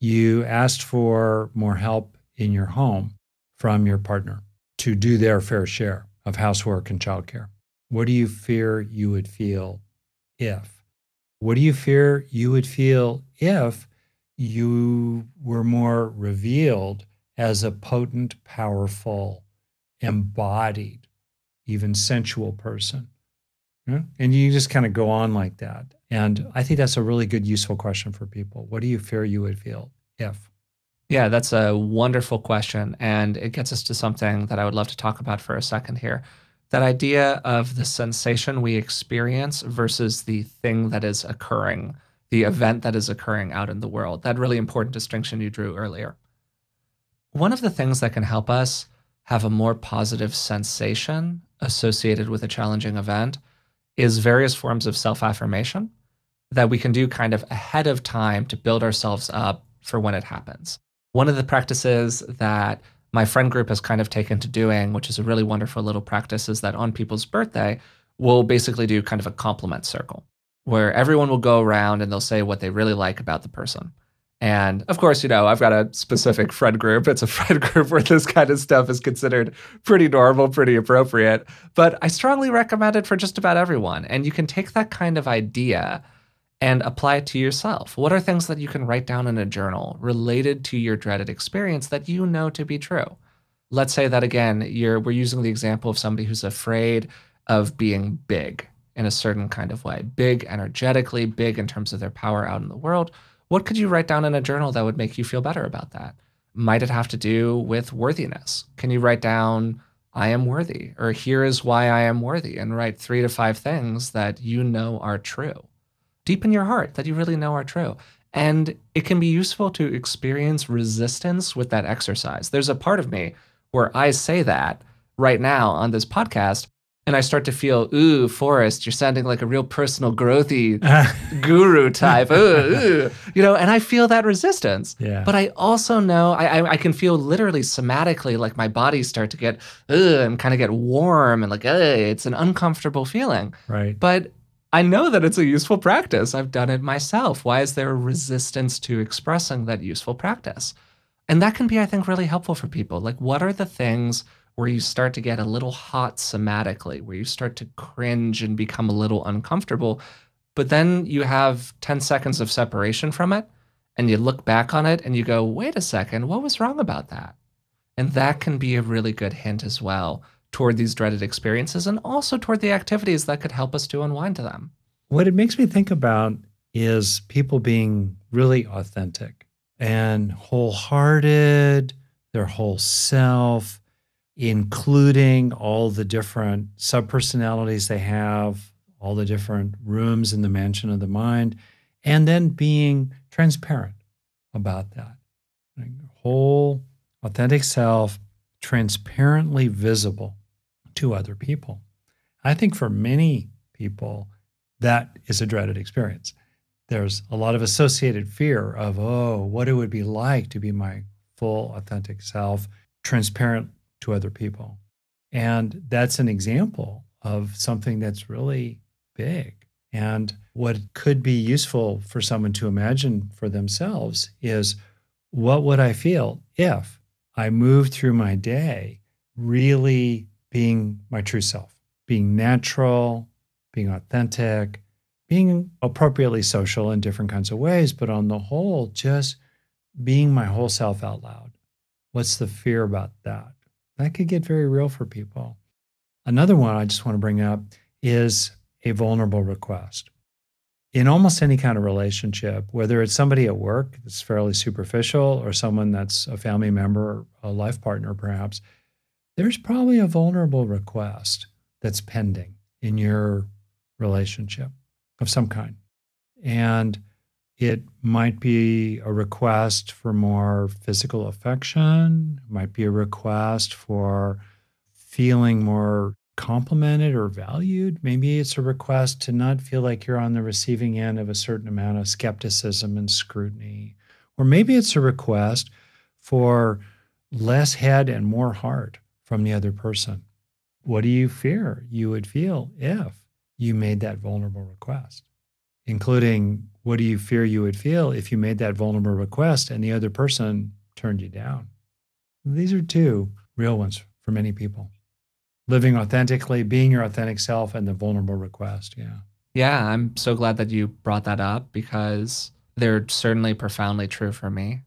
you asked for more help in your home from your partner to do their fair share of housework and childcare? What do you fear you would feel if? What do you fear you would feel if you were more revealed as a potent, powerful, embodied, even sensual person? Yeah? And you just kind of go on like that. And I think that's a really good, useful question for people. What do you fear you would feel if? Yeah, that's a wonderful question. And it gets us to something that I would love to talk about for a second here. That idea of the sensation we experience versus the thing that is occurring, the event that is occurring out in the world. That really important distinction you drew earlier. One of the things that can help us have a more positive sensation associated with a challenging event is various forms of self affirmation that we can do kind of ahead of time to build ourselves up for when it happens. One of the practices that my friend group has kind of taken to doing, which is a really wonderful little practice, is that on people's birthday, we'll basically do kind of a compliment circle where everyone will go around and they'll say what they really like about the person. And of course, you know, I've got a specific friend group. It's a friend group where this kind of stuff is considered pretty normal, pretty appropriate. But I strongly recommend it for just about everyone. And you can take that kind of idea and apply it to yourself. What are things that you can write down in a journal related to your dreaded experience that you know to be true? Let's say that again, you're we're using the example of somebody who's afraid of being big in a certain kind of way, big energetically, big in terms of their power out in the world. What could you write down in a journal that would make you feel better about that? Might it have to do with worthiness? Can you write down, I am worthy, or here is why I am worthy, and write three to five things that you know are true? Deep in your heart that you really know are true. And it can be useful to experience resistance with that exercise. There's a part of me where I say that right now on this podcast, and I start to feel, ooh, Forrest, you're sounding like a real personal growthy guru type. Ooh, ooh, you know, and I feel that resistance. Yeah. But I also know I, I, I can feel literally somatically like my body start to get, ugh, and kind of get warm and like, it's an uncomfortable feeling. Right. But I know that it's a useful practice. I've done it myself. Why is there a resistance to expressing that useful practice? And that can be, I think, really helpful for people. Like, what are the things where you start to get a little hot somatically, where you start to cringe and become a little uncomfortable? But then you have 10 seconds of separation from it, and you look back on it and you go, wait a second, what was wrong about that? And that can be a really good hint as well toward these dreaded experiences and also toward the activities that could help us to unwind to them. What it makes me think about is people being really authentic and wholehearted, their whole self, including all the different subpersonalities they have, all the different rooms in the mansion of the mind, and then being transparent about that. Whole, authentic self, transparently visible to other people. I think for many people, that is a dreaded experience. There's a lot of associated fear of, oh, what it would be like to be my full, authentic self, transparent to other people. And that's an example of something that's really big. And what could be useful for someone to imagine for themselves is what would I feel if I moved through my day really being my true self, being natural, being authentic, being appropriately social in different kinds of ways, but on the whole, just being my whole self out loud. What's the fear about that? That could get very real for people. Another one I just want to bring up is a vulnerable request. in almost any kind of relationship, whether it's somebody at work that's fairly superficial or someone that's a family member, a life partner perhaps, there's probably a vulnerable request that's pending in your relationship of some kind. And it might be a request for more physical affection, might be a request for feeling more complimented or valued. Maybe it's a request to not feel like you're on the receiving end of a certain amount of skepticism and scrutiny. Or maybe it's a request for less head and more heart from the other person. What do you fear you would feel if you made that vulnerable request? Including what do you fear you would feel if you made that vulnerable request and the other person turned you down? These are two real ones for many people living authentically, being your authentic self, and the vulnerable request. Yeah. Yeah, I'm so glad that you brought that up because they're certainly profoundly true for me.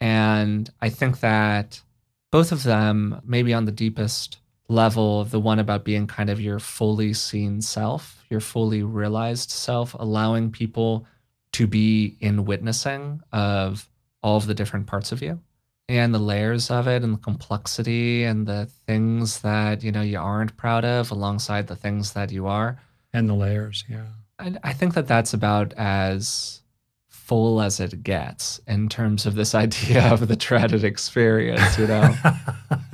And I think that both of them, maybe on the deepest level, the one about being kind of your fully seen self, your fully realized self, allowing people to be in witnessing of all of the different parts of you and the layers of it and the complexity and the things that you know you aren't proud of alongside the things that you are. And the layers yeah. I, I think that that's about as full as it gets in terms of this idea of the dreaded experience you know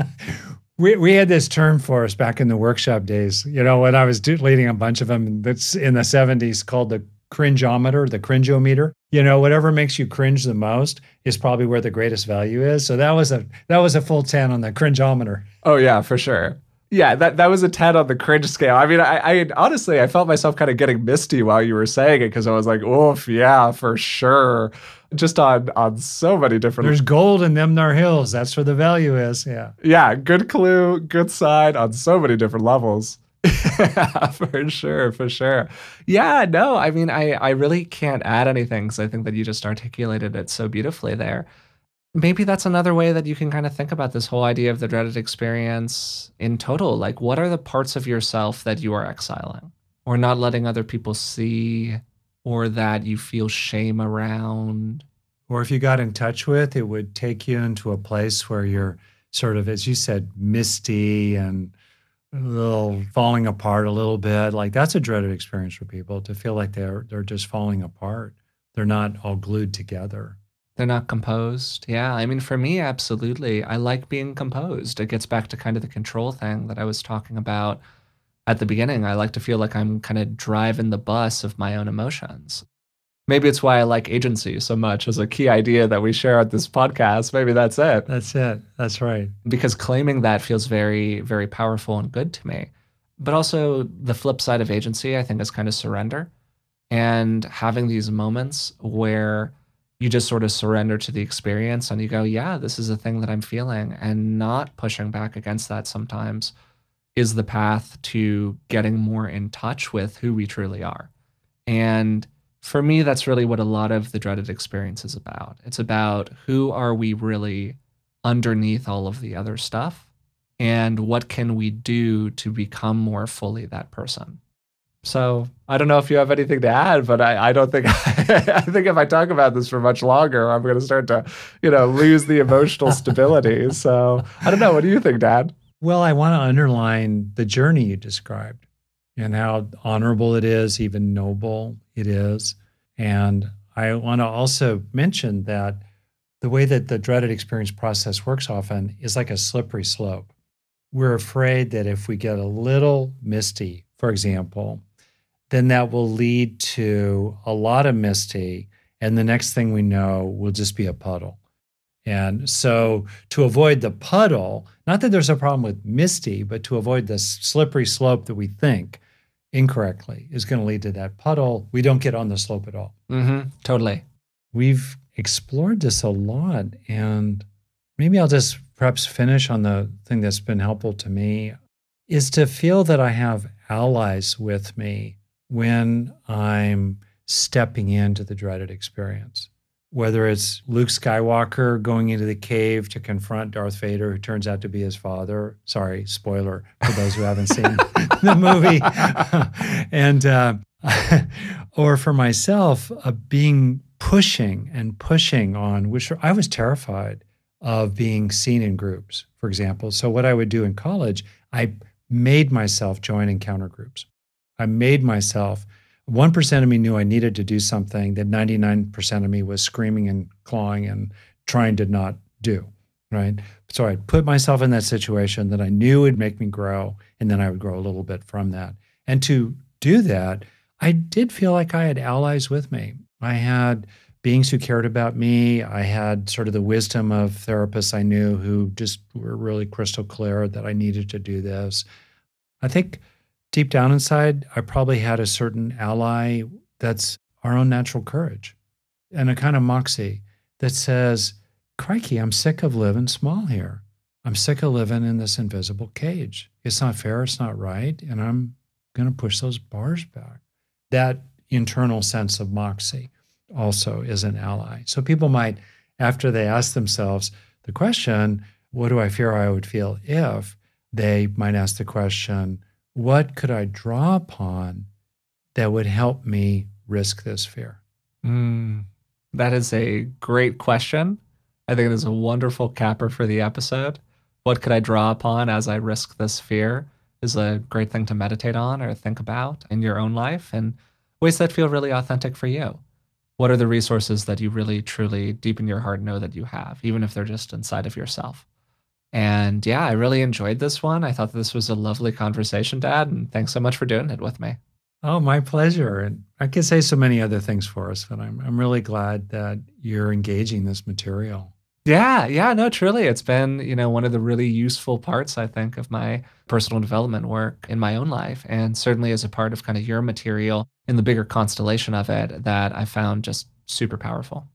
we, we had this term for us back in the workshop days you know when i was do, leading a bunch of them that's in the 70s called the cringeometer, the cringeometer. You know, whatever makes you cringe the most is probably where the greatest value is. So that was a that was a full 10 on the cringeometer. Oh yeah, for sure. Yeah, that, that was a 10 on the cringe scale. I mean, I, I honestly, I felt myself kind of getting misty while you were saying it because I was like, oof, yeah, for sure. Just on on so many different. There's gold in them there hills. That's where the value is. Yeah. Yeah, good clue, good sign on so many different levels. yeah, for sure, for sure. Yeah, no, I mean, I, I really can't add anything because I think that you just articulated it so beautifully there. Maybe that's another way that you can kind of think about this whole idea of the dreaded experience in total. Like, what are the parts of yourself that you are exiling or not letting other people see or that you feel shame around? Or if you got in touch with, it would take you into a place where you're sort of, as you said, misty and a little falling apart a little bit. Like that's a dreaded experience for people to feel like they're they're just falling apart. They're not all glued together. They're not composed. Yeah. I mean, for me, absolutely. I like being composed. It gets back to kind of the control thing that I was talking about at the beginning. I like to feel like I'm kind of driving the bus of my own emotions. Maybe it's why I like agency so much as a key idea that we share at this podcast. Maybe that's it. That's it. That's right. Because claiming that feels very, very powerful and good to me. But also, the flip side of agency, I think, is kind of surrender and having these moments where you just sort of surrender to the experience and you go, yeah, this is a thing that I'm feeling, and not pushing back against that sometimes is the path to getting more in touch with who we truly are. And for me, that's really what a lot of the dreaded experience is about. It's about who are we really underneath all of the other stuff and what can we do to become more fully that person. So I don't know if you have anything to add, but I, I don't think I think if I talk about this for much longer, I'm going to start to, you know, lose the emotional stability. So I don't know. What do you think, Dad? Well, I want to underline the journey you described and how honorable it is, even noble it is. And I want to also mention that the way that the dreaded experience process works often is like a slippery slope. We're afraid that if we get a little misty, for example, then that will lead to a lot of misty. And the next thing we know will just be a puddle. And so, to avoid the puddle, not that there's a problem with misty, but to avoid the slippery slope that we think, incorrectly is going to lead to that puddle. We don't get on the slope at all. Mm-hmm, totally. We've explored this a lot. And maybe I'll just perhaps finish on the thing that's been helpful to me is to feel that I have allies with me when I'm stepping into the dreaded experience whether it's Luke Skywalker going into the cave to confront Darth Vader, who turns out to be his father. Sorry, spoiler for those who haven't seen the movie. and uh, or for myself, uh, being pushing and pushing on, which I was terrified of being seen in groups, for example. So, what I would do in college, I made myself join encounter groups. I made myself, 1% of me knew I needed to do something that 99% of me was screaming and clawing and trying to not do. Right. So I put myself in that situation that I knew would make me grow, and then I would grow a little bit from that. And to do that, I did feel like I had allies with me. I had beings who cared about me. I had sort of the wisdom of therapists I knew who just were really crystal clear that I needed to do this. I think deep down inside, I probably had a certain ally that's our own natural courage and a kind of moxie that says, Crikey, I'm sick of living small here. I'm sick of living in this invisible cage. It's not fair, it's not right, and I'm going to push those bars back. That internal sense of moxie also is an ally. So people might, after they ask themselves the question, what do I fear I would feel if, they might ask the question, what could I draw upon that would help me risk this fear? Mm, that is a great question. I think it is a wonderful capper for the episode. What could I draw upon as I risk this fear is a great thing to meditate on or think about in your own life and ways that feel really authentic for you. What are the resources that you really, truly, deep in your heart know that you have, even if they're just inside of yourself? And yeah, I really enjoyed this one. I thought this was a lovely conversation, Dad, and thanks so much for doing it with me. Oh, my pleasure. And I could say so many other things for us, but I'm I'm really glad that you're engaging this material. Yeah, yeah, no, truly. It's been, you know, one of the really useful parts, I think, of my personal development work in my own life. And certainly as a part of kind of your material in the bigger constellation of it that I found just super powerful.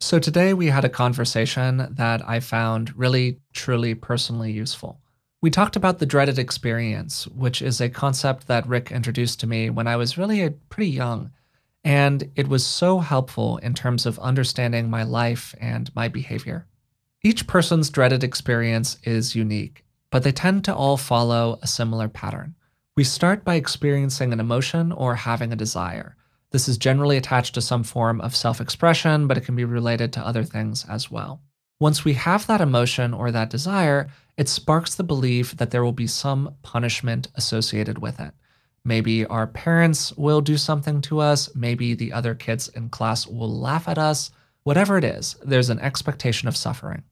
So today we had a conversation that I found really, truly personally useful. We talked about the dreaded experience, which is a concept that Rick introduced to me when I was really pretty young and it was so helpful in terms of understanding my life and my behavior. Each person's dreaded experience is unique, but they tend to all follow a similar pattern. We start by experiencing an emotion or having a desire. This is generally attached to some form of self expression, but it can be related to other things as well. Once we have that emotion or that desire, it sparks the belief that there will be some punishment associated with it. Maybe our parents will do something to us. Maybe the other kids in class will laugh at us. Whatever it is, there's an expectation of suffering.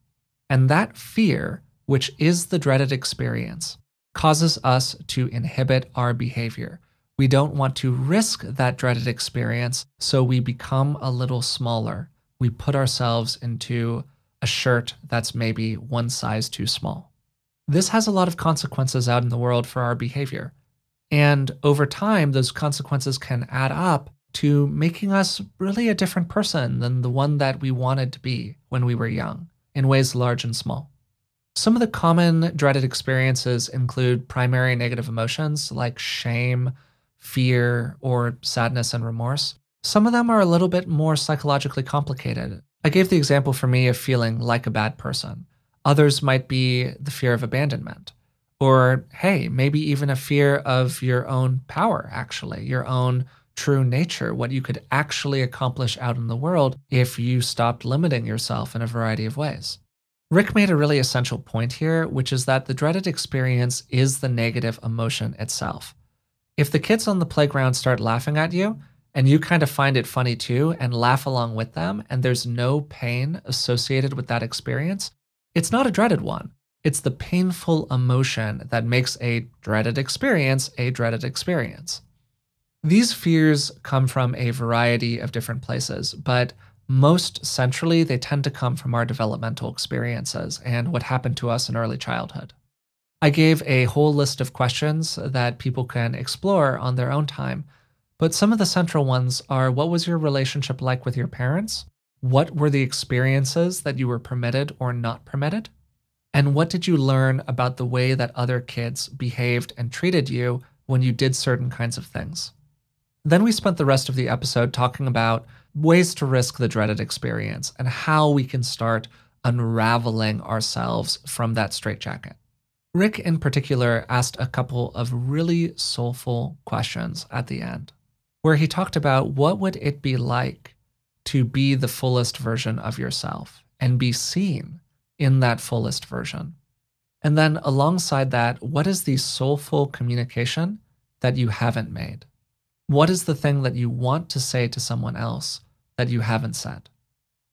And that fear, which is the dreaded experience, causes us to inhibit our behavior. We don't want to risk that dreaded experience, so we become a little smaller. We put ourselves into a shirt that's maybe one size too small. This has a lot of consequences out in the world for our behavior. And over time, those consequences can add up to making us really a different person than the one that we wanted to be when we were young, in ways large and small. Some of the common dreaded experiences include primary negative emotions like shame, fear, or sadness and remorse. Some of them are a little bit more psychologically complicated. I gave the example for me of feeling like a bad person. Others might be the fear of abandonment or, hey, maybe even a fear of your own power, actually, your own true nature, what you could actually accomplish out in the world if you stopped limiting yourself in a variety of ways. Rick made a really essential point here, which is that the dreaded experience is the negative emotion itself. If the kids on the playground start laughing at you, and you kind of find it funny too and laugh along with them, and there's no pain associated with that experience, it's not a dreaded one. It's the painful emotion that makes a dreaded experience a dreaded experience. These fears come from a variety of different places, but most centrally, they tend to come from our developmental experiences and what happened to us in early childhood. I gave a whole list of questions that people can explore on their own time, but some of the central ones are what was your relationship like with your parents? What were the experiences that you were permitted or not permitted? And what did you learn about the way that other kids behaved and treated you when you did certain kinds of things? Then we spent the rest of the episode talking about ways to risk the dreaded experience and how we can start unraveling ourselves from that straitjacket. Rick, in particular, asked a couple of really soulful questions at the end, where he talked about what would it be like to be the fullest version of yourself and be seen in that fullest version. And then alongside that, what is the soulful communication that you haven't made? What is the thing that you want to say to someone else that you haven't said?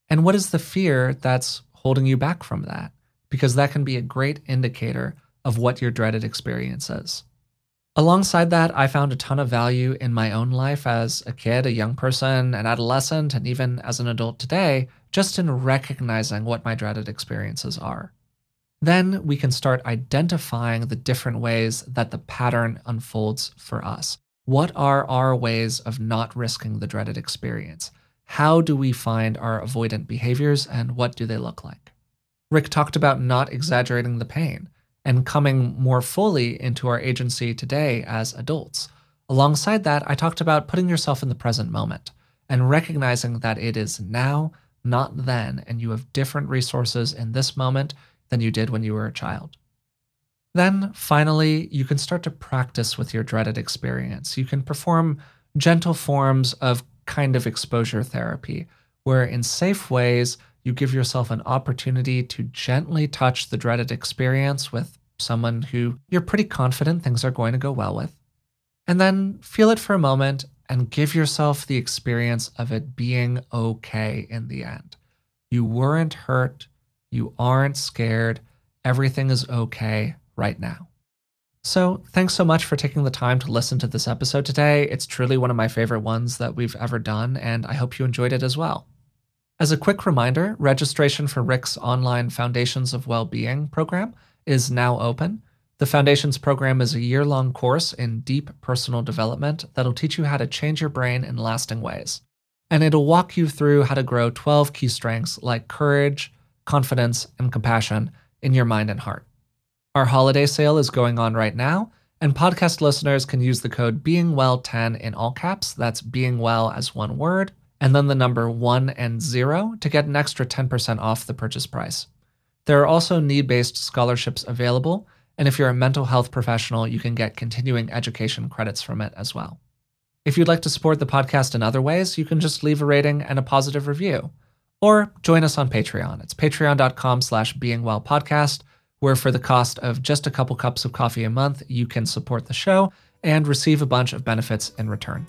And what is the fear that's holding you back from that? Because that can be a great indicator of what your dreaded experience is. Alongside that, I found a ton of value in my own life as a kid, a young person, an adolescent, and even as an adult today, just in recognizing what my dreaded experiences are. Then we can start identifying the different ways that the pattern unfolds for us. What are our ways of not risking the dreaded experience? How do we find our avoidant behaviors and what do they look like? Rick talked about not exaggerating the pain and coming more fully into our agency today as adults. Alongside that, I talked about putting yourself in the present moment and recognizing that it is now, not then, and you have different resources in this moment than you did when you were a child. Then, finally, you can start to practice with your dreaded experience. You can perform gentle forms of kind of exposure therapy, where in safe ways, you give yourself an opportunity to gently touch the dreaded experience with someone who you're pretty confident things are going to go well with. And then feel it for a moment and give yourself the experience of it being okay in the end. You weren't hurt. You aren't scared. Everything is okay right now. So, thanks so much for taking the time to listen to this episode today. It's truly one of my favorite ones that we've ever done, and I hope you enjoyed it as well. As a quick reminder, registration for Rick's online Foundations of Wellbeing program is now open. The Foundations program is a year long course in deep personal development that'll teach you how to change your brain in lasting ways. And it'll walk you through how to grow 12 key strengths like courage, confidence, and compassion in your mind and heart. Our holiday sale is going on right now, and podcast listeners can use the code BeingWell10 in all caps. That's being well as one word, and then the number one and zero to get an extra 10% off the purchase price. There are also need based scholarships available, and if you're a mental health professional, you can get continuing education credits from it as well. If you'd like to support the podcast in other ways, you can just leave a rating and a positive review. Or join us on Patreon. It's patreon.com slash beingwellpodcast, where for the cost of just a couple cups of coffee a month, you can support the show and receive a bunch of benefits in return.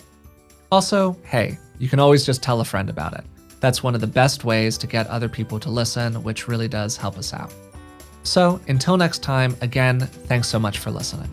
Also, hey, you can always just tell a friend about it. That's one of the best ways to get other people to listen, which really does help us out. So until next time, again, thanks so much for listening.